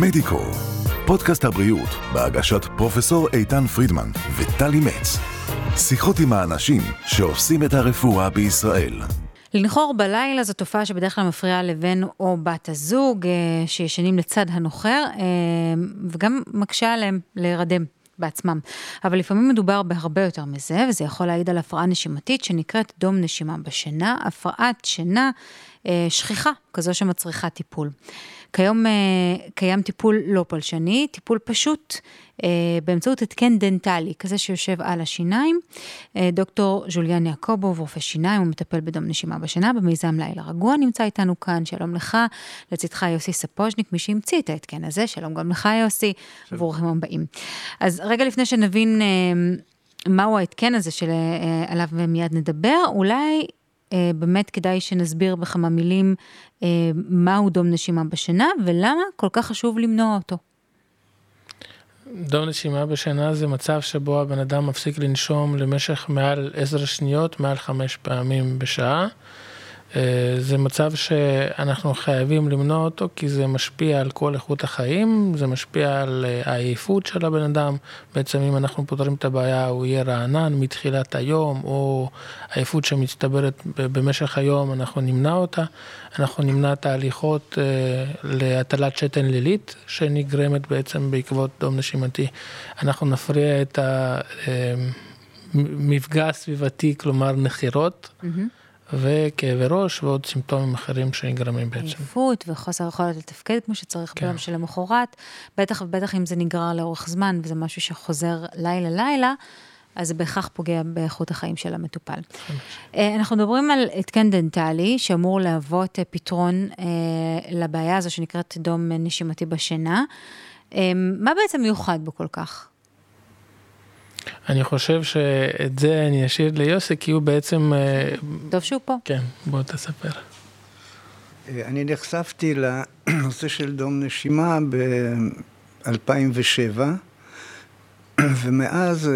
מדיקו, פודקאסט הבריאות בהגשת פרופסור איתן פרידמן וטלי מצ. שיחות עם האנשים שעושים את הרפואה בישראל. לנחור בלילה זו תופעה שבדרך כלל מפריעה לבן או בת הזוג אה, שישנים לצד הנוחר, אה, וגם מקשה עליהם להירדם. בעצמם. אבל לפעמים מדובר בהרבה יותר מזה, וזה יכול להעיד על הפרעה נשימתית שנקראת דום נשימה בשינה, הפרעת שינה שכיחה, כזו שמצריכה טיפול. כיום אה, קיים טיפול לא פולשני, טיפול פשוט אה, באמצעות התקן דנטלי, כזה שיושב על השיניים. אה, דוקטור ז'וליאן יעקובוב, רופא שיניים, הוא מטפל בדום נשימה בשינה במיזם לילה רגוע, נמצא איתנו כאן, שלום לך, לצדך יוסי ספוז'ניק, מי שהמציא את ההתקן הזה, שלום גם לך יוסי, וברוכים הבאים. אז רגע לפני שנבין מהו ההתקן הזה שעליו מיד נדבר, אולי אה, באמת כדאי שנסביר בכמה מילים אה, מהו דום נשימה בשינה ולמה כל כך חשוב למנוע אותו. דום נשימה בשינה זה מצב שבו הבן אדם מפסיק לנשום למשך מעל עשר שניות, מעל חמש פעמים בשעה. אה, זה מצב שאנחנו חייבים למנוע אותו כי זה משפיע על כל איכות החיים, זה משפיע על אה, העייפות של הבן אדם. בעצם אם אנחנו פותרים את הבעיה הוא יהיה רענן מתחילת היום, או עייפות שמצטברת במשך היום, אנחנו נמנע אותה. אנחנו נמנע את ההליכות אה, להטלת שתן לילית שנגרמת בעצם בעקבות דום נשימתי. אנחנו נפריע את המפגע הסביבתי, כלומר נחירות. Mm-hmm. וכאבי ראש ועוד סימפטומים אחרים שנגרמים בעצם. עייפות וחוסר יכולת לתפקד כמו שצריך כן. ביום שלמחרת, בטח ובטח אם זה נגרר לאורך זמן וזה משהו שחוזר לילה-לילה. אז זה בהכרח פוגע באיכות החיים של המטופל. אה, אנחנו מדברים על התקן דנטלי שאמור להוות אה, פתרון אה, לבעיה הזו שנקראת דום נשימתי בשינה. מה בעצם מיוחד בו כל כך? אני חושב שאת זה אני אשאיר ליוסי, כי הוא בעצם... אה, טוב שהוא פה. כן, בוא תספר. אה, אני נחשפתי לנושא של דום נשימה ב-2007, ומאז אה,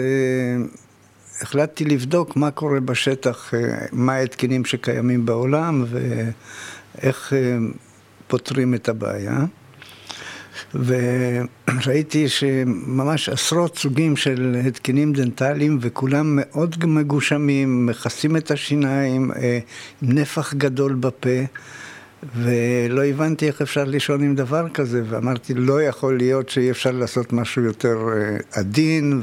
החלטתי לבדוק מה קורה בשטח, מה ההתקנים שקיימים בעולם ואיך פותרים את הבעיה. וראיתי שממש עשרות סוגים של התקנים דנטליים וכולם מאוד מגושמים, מכסים את השיניים, אה, עם נפח גדול בפה. ולא הבנתי איך אפשר לישון עם דבר כזה, ואמרתי, לא יכול להיות שאי אפשר לעשות משהו יותר אה, עדין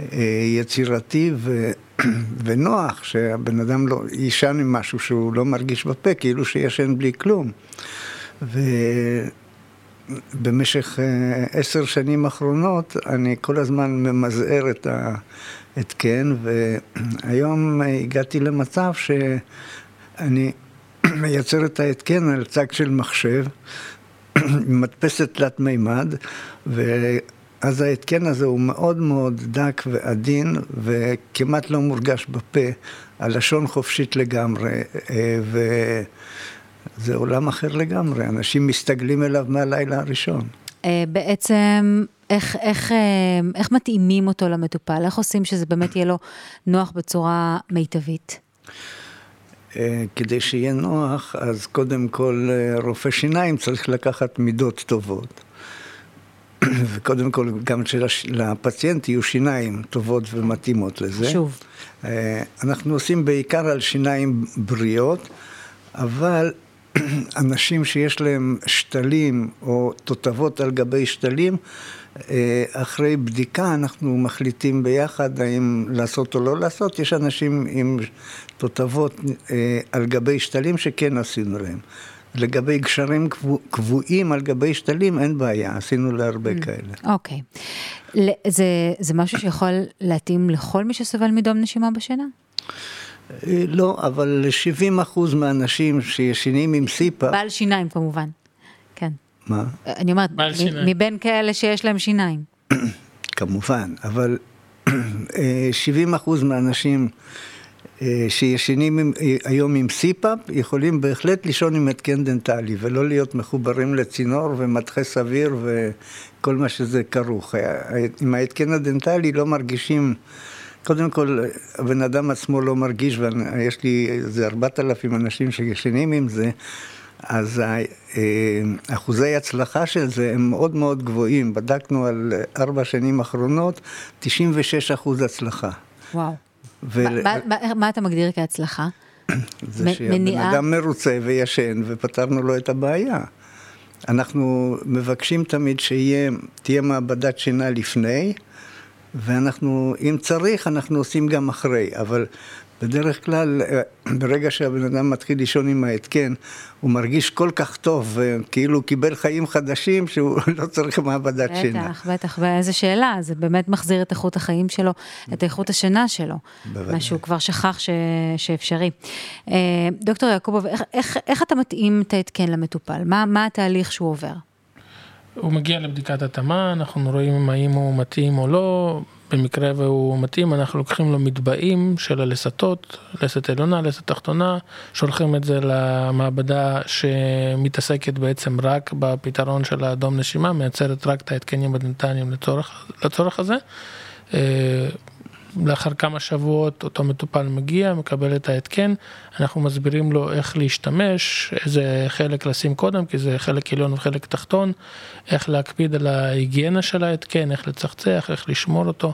ויצירתי אה, ו... ונוח, שהבן אדם לא יישן עם משהו שהוא לא מרגיש בפה, כאילו שישן בלי כלום. ו... במשך אה, עשר שנים אחרונות אני כל הזמן ממזער את ההתקן, והיום הגעתי למצב שאני מייצר את ההתקן על צג של מחשב, מדפסת תלת מימד, ואז ההתקן הזה הוא מאוד מאוד דק ועדין, וכמעט לא מורגש בפה, הלשון חופשית לגמרי, אה, ו... זה עולם אחר לגמרי, אנשים מסתגלים אליו מהלילה הראשון. אה, בעצם, איך, איך, אה, איך מתאימים אותו למטופל? איך עושים שזה באמת יהיה לו נוח בצורה מיטבית? אה, כדי שיהיה נוח, אז קודם כל רופא שיניים צריך לקחת מידות טובות. וקודם כל, גם שלפציינט יהיו שיניים טובות ומתאימות לזה. שוב. אנחנו עושים בעיקר על שיניים בריאות, אבל אנשים שיש להם שתלים או תותבות על גבי שתלים, אה, אחרי בדיקה אנחנו מחליטים ביחד האם לעשות או לא לעשות. יש אנשים עם תותבות אה, על גבי שתלים שכן עשינו להם. לגבי גשרים קבועים על גבי שתלים אין בעיה, עשינו להרבה mm, כאלה. אוקיי. זה, זה משהו שיכול להתאים לכל מי שסובל מדום נשימה בשינה? אה, לא, אבל ל-70 אחוז מהאנשים שישנים עם סיפה... בעל שיניים כמובן, כן. מה? אני אומרת, מבין כאלה שיש להם שיניים. כמובן, אבל 70 אה, אחוז מהאנשים אה, שישנים היום עם CPAP, יכולים בהחלט לישון עם התקן דנטלי, ולא להיות מחוברים לצינור ומדחס אוויר וכל מה שזה כרוך. עם ההתקן הדנטלי לא מרגישים... קודם כל, הבן אדם עצמו לא מרגיש, ויש לי איזה ארבעת אלפים אנשים שישנים עם זה, אז אחוזי הצלחה של זה הם מאוד מאוד גבוהים. בדקנו על ארבע שנים אחרונות, 96 אחוז הצלחה. וואו. ו... מה, מה, מה אתה מגדיר כהצלחה? זה שהבן אדם מרוצה וישן ופתרנו לו את הבעיה. אנחנו מבקשים תמיד שתהיה מעבדת שינה לפני, ואנחנו, אם צריך, אנחנו עושים גם אחרי, אבל בדרך כלל, אה, ברגע שהבן אדם מתחיל לישון עם ההתקן, הוא מרגיש כל כך טוב, כאילו הוא קיבל חיים חדשים שהוא לא צריך מעבדת בטח, שינה. בטח, בטח, ואיזה שאלה, זה באמת מחזיר את איכות החיים שלו, את איכות השינה שלו. בוודאי. מה שהוא כבר שכח ש... שאפשרי. אה, דוקטור יעקובוב, איך, איך, איך אתה מתאים את ההתקן למטופל? מה, מה התהליך שהוא עובר? הוא מגיע לבדיקת התאמה, אנחנו רואים האם הוא מתאים או לא, במקרה והוא מתאים, אנחנו לוקחים לו מטבעים של הלסתות, לסת עליונה, לסת תחתונה, שולחים את זה למעבדה שמתעסקת בעצם רק בפתרון של האדום נשימה, מייצרת רק את ההתקנים הדנטליים לצורך, לצורך הזה. לאחר כמה שבועות אותו מטופל מגיע, מקבל את ההתקן, אנחנו מסבירים לו איך להשתמש, איזה חלק לשים קודם, כי זה חלק עליון וחלק תחתון, איך להקפיד על ההיגיינה של ההתקן, איך לצחצח, איך לשמור אותו.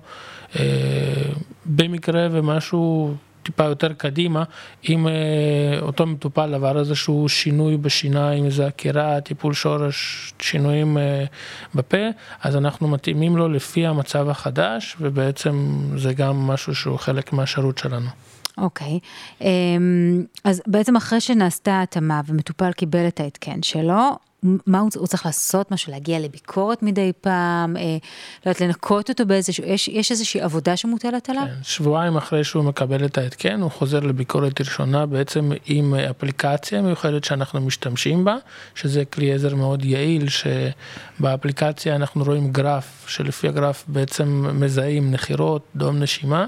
אה, במקרה ומשהו טיפה יותר קדימה, אם אה, אותו מטופל עבר איזשהו שינוי בשיניים, איזה עקירה, טיפול שורש, שינויים אה, בפה, אז אנחנו מתאימים לו לפי המצב החדש, ובעצם זה גם משהו שהוא חלק מהשירות שלנו. אוקיי, okay. אמ, אז בעצם אחרי שנעשתה התאמה ומטופל קיבל את ההתקן שלו, מה הוא, הוא צריך לעשות, משהו, להגיע לביקורת מדי פעם, אה, לא יודעת, לנקות אותו באיזשהו, יש, יש איזושהי עבודה שמוטלת עליו? כן, שבועיים אחרי שהוא מקבל את ההתקן, הוא חוזר לביקורת ראשונה בעצם עם אפליקציה מיוחדת שאנחנו משתמשים בה, שזה כלי עזר מאוד יעיל, שבאפליקציה אנחנו רואים גרף, שלפי הגרף בעצם מזהים נחירות, דום נשימה,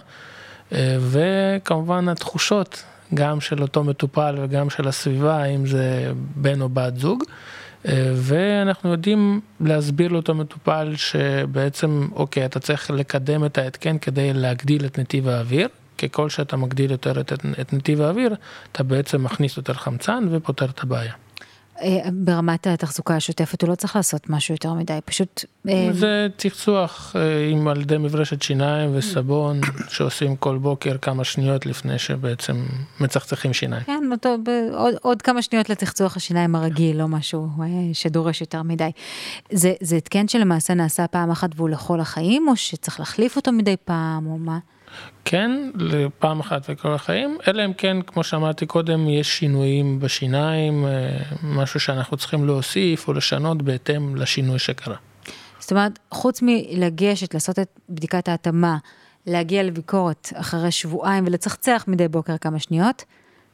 אה, וכמובן התחושות. גם של אותו מטופל וגם של הסביבה, אם זה בן או בת זוג. ואנחנו יודעים להסביר לאותו מטופל שבעצם, אוקיי, אתה צריך לקדם את ההתקן כדי להגדיל את נתיב האוויר. ככל שאתה מגדיל יותר את, את נתיב האוויר, אתה בעצם מכניס יותר חמצן ופותר את הבעיה. אה, ברמת התחזוקה השוטפת הוא לא צריך לעשות משהו יותר מדי, פשוט... אה, זה צחצוח אה, עם על ידי מברשת שיניים וסבון שעושים כל בוקר כמה שניות לפני שבעצם מצחצחים שיניים. כן, אותו, עוד, עוד כמה שניות לצחצוח השיניים הרגיל, לא משהו שדורש יותר מדי. זה, זה התקן שלמעשה נעשה פעם אחת והוא לכל החיים, או שצריך להחליף אותו מדי פעם, או מה? כן, לפעם אחת וכל החיים, אלא אם כן, כמו שאמרתי קודם, יש שינויים בשיניים, אה, משהו שאנחנו צריכים להוסיף או לשנות בהתאם לשינוי שקרה. זאת אומרת, חוץ מלגשת, לעשות את בדיקת ההתאמה, להגיע לביקורת אחרי שבועיים ולצחצח מדי בוקר כמה שניות,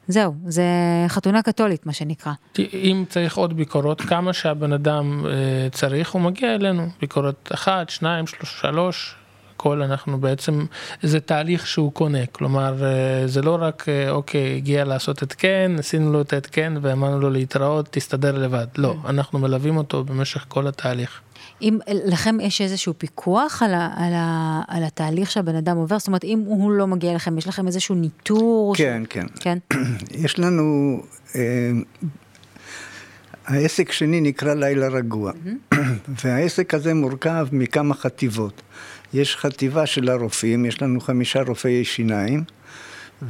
זהו, זה חתונה קתולית, מה שנקרא. אם צריך עוד ביקורות, כמה שהבן אדם אה, צריך, הוא מגיע אלינו. ביקורת אחת, שניים, שלוש, שלוש, הכל אנחנו בעצם, זה תהליך שהוא קונה, כלומר אה, זה לא רק אה, אוקיי, הגיע לעשות התקן, עשינו לו את ההתקן ואמרנו לו להתראות, תסתדר לבד, לא, כן. אנחנו מלווים אותו במשך כל התהליך. אם לכם יש איזשהו פיקוח על, ה, על, ה, על התהליך שהבן אדם עובר, זאת אומרת אם הוא לא מגיע לכם, יש לכם איזשהו ניטור? כן, ש... כן. כן. יש לנו, אה, העסק שני נקרא לילה רגוע, mm-hmm. והעסק הזה מורכב מכמה חטיבות. יש חטיבה של הרופאים, יש לנו חמישה רופאי שיניים,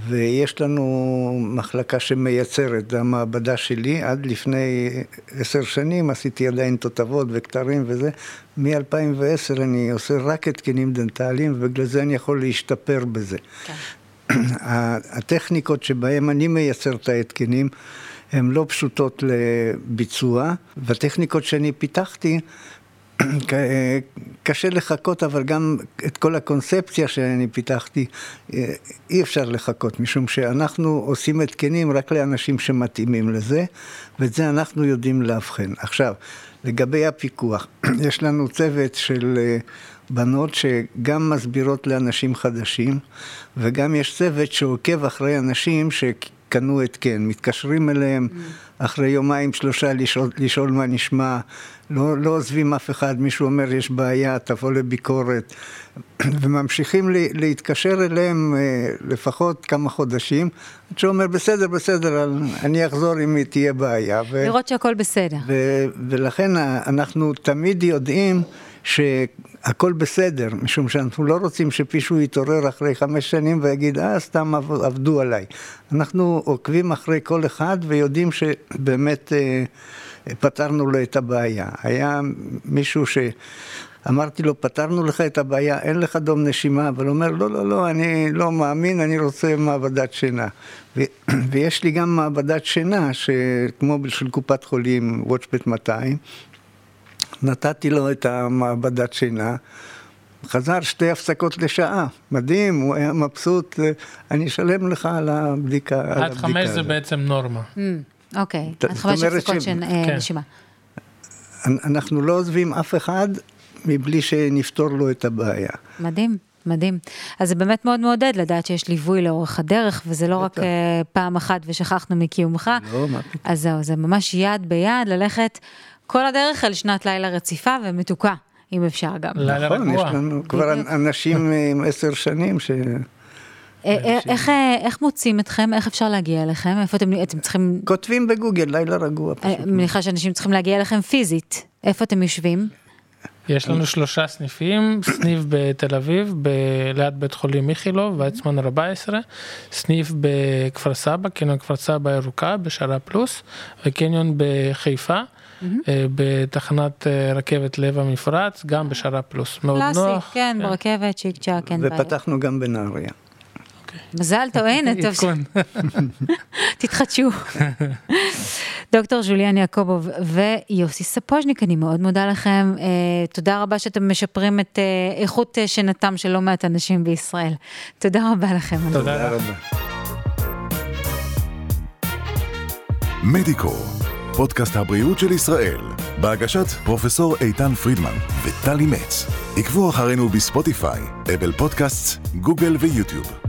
ויש לנו מחלקה שמייצרת, זו המעבדה שלי, עד לפני עשר שנים עשיתי עדיין תותבות וכתרים וזה. מ-2010 אני עושה רק התקנים דנטליים, ובגלל זה אני יכול להשתפר בזה. כן. הטכניקות שבהן אני מייצר את ההתקנים, הן לא פשוטות לביצוע, והטכניקות שאני פיתחתי, קשה לחכות, אבל גם את כל הקונספציה שאני פיתחתי, אה, אי אפשר לחכות, משום שאנחנו עושים התקנים רק לאנשים שמתאימים לזה, ואת זה אנחנו יודעים לאבחן. עכשיו, לגבי הפיקוח, יש לנו צוות של אה, בנות שגם מסבירות לאנשים חדשים, וגם יש צוות שעוקב אחרי אנשים ש... קנו התקן, מתקשרים אליהם אחרי יומיים שלושה לשאול, לשאול מה נשמע, לא, לא עוזבים אף אחד, מישהו אומר יש בעיה, תבוא לביקורת, וממשיכים לי, להתקשר אליהם אה, לפחות כמה חודשים, עד שהוא אומר בסדר, בסדר, אני אחזור אם תהיה בעיה. ו- לראות שהכל בסדר. ו- ולכן אנחנו תמיד יודעים שהכל בסדר, משום שאנחנו לא רוצים שמישהו יתעורר אחרי חמש שנים ויגיד, אה, סתם עבדו עליי. אנחנו עוקבים אחרי כל אחד ויודעים שבאמת אה, פתרנו לו את הבעיה. היה מישהו ש... אמרתי לו, פתרנו לך את הבעיה, אין לך דום נשימה, אבל הוא אומר, לא, לא, לא, אני לא מאמין, אני רוצה מעבדת שינה. ו- ויש לי גם מעבדת שינה, שכמו של קופת חולים, וואטשפט 200, נתתי לו את המעבדת שינה, חזר שתי הפסקות לשעה, מדהים, הוא היה מבסוט, אני אשלם לך על הבדיקה. עד חמש זה בעצם נורמה. Mm, אוקיי, עד חמש הפסקות של אה, כן. נשימה. אנחנו לא עוזבים אף אחד מבלי שנפתור לו את הבעיה. מדהים. מדהים. אז זה באמת מאוד מעודד לדעת שיש ליווי לאורך הדרך, וזה לא רק uh, פעם אחת ושכחנו מקיומך. לא, מה פתאום. אז זהו, זה ממש יד ביד ללכת כל הדרך אל שנת לילה רציפה ומתוקה, אם אפשר גם. לילה רגוע. נכון, יש לנו כבר אנשים עם עשר שנים ש... אה, אה, איך, אה, איך מוצאים אתכם? איך אפשר להגיע אליכם? איפה אתם, אתם צריכים... כותבים בגוגל, לילה רגוע פשוט. אני מניחה שאנשים צריכים להגיע אליכם פיזית. איפה אתם יושבים? יש לנו שלושה סניפים, סניף בתל אביב, ב- ליד בית חולים איכילוב, ויצמן 14, סניף בכפר סבא, קניון כפר סבא ירוקה, בשערה פלוס, וקניון בחיפה. Mm-hmm. בתחנת אה, רכבת לב המפרץ, גם בשערה פלוס. מאוד נוח. קלאסי, כן, כן, ברכבת, צ'יק צ'אק, כן. ופתחנו גם בנהריה. אוקיי. מזל טוב, הנה, טוב. תתחדשו. דוקטור ז'וליאן יעקובוב ויוסי ספוז'ניק, אני מאוד מודה לכם. תודה רבה שאתם משפרים את איכות שנתם של לא מעט אנשים בישראל. תודה רבה לכם. תודה רבה. מדיקו פודקאסט הבריאות של ישראל, בהגשת פרופסור איתן פרידמן וטלי מצ. עקבו אחרינו בספוטיפיי, אפל פודקאסט, גוגל ויוטיוב.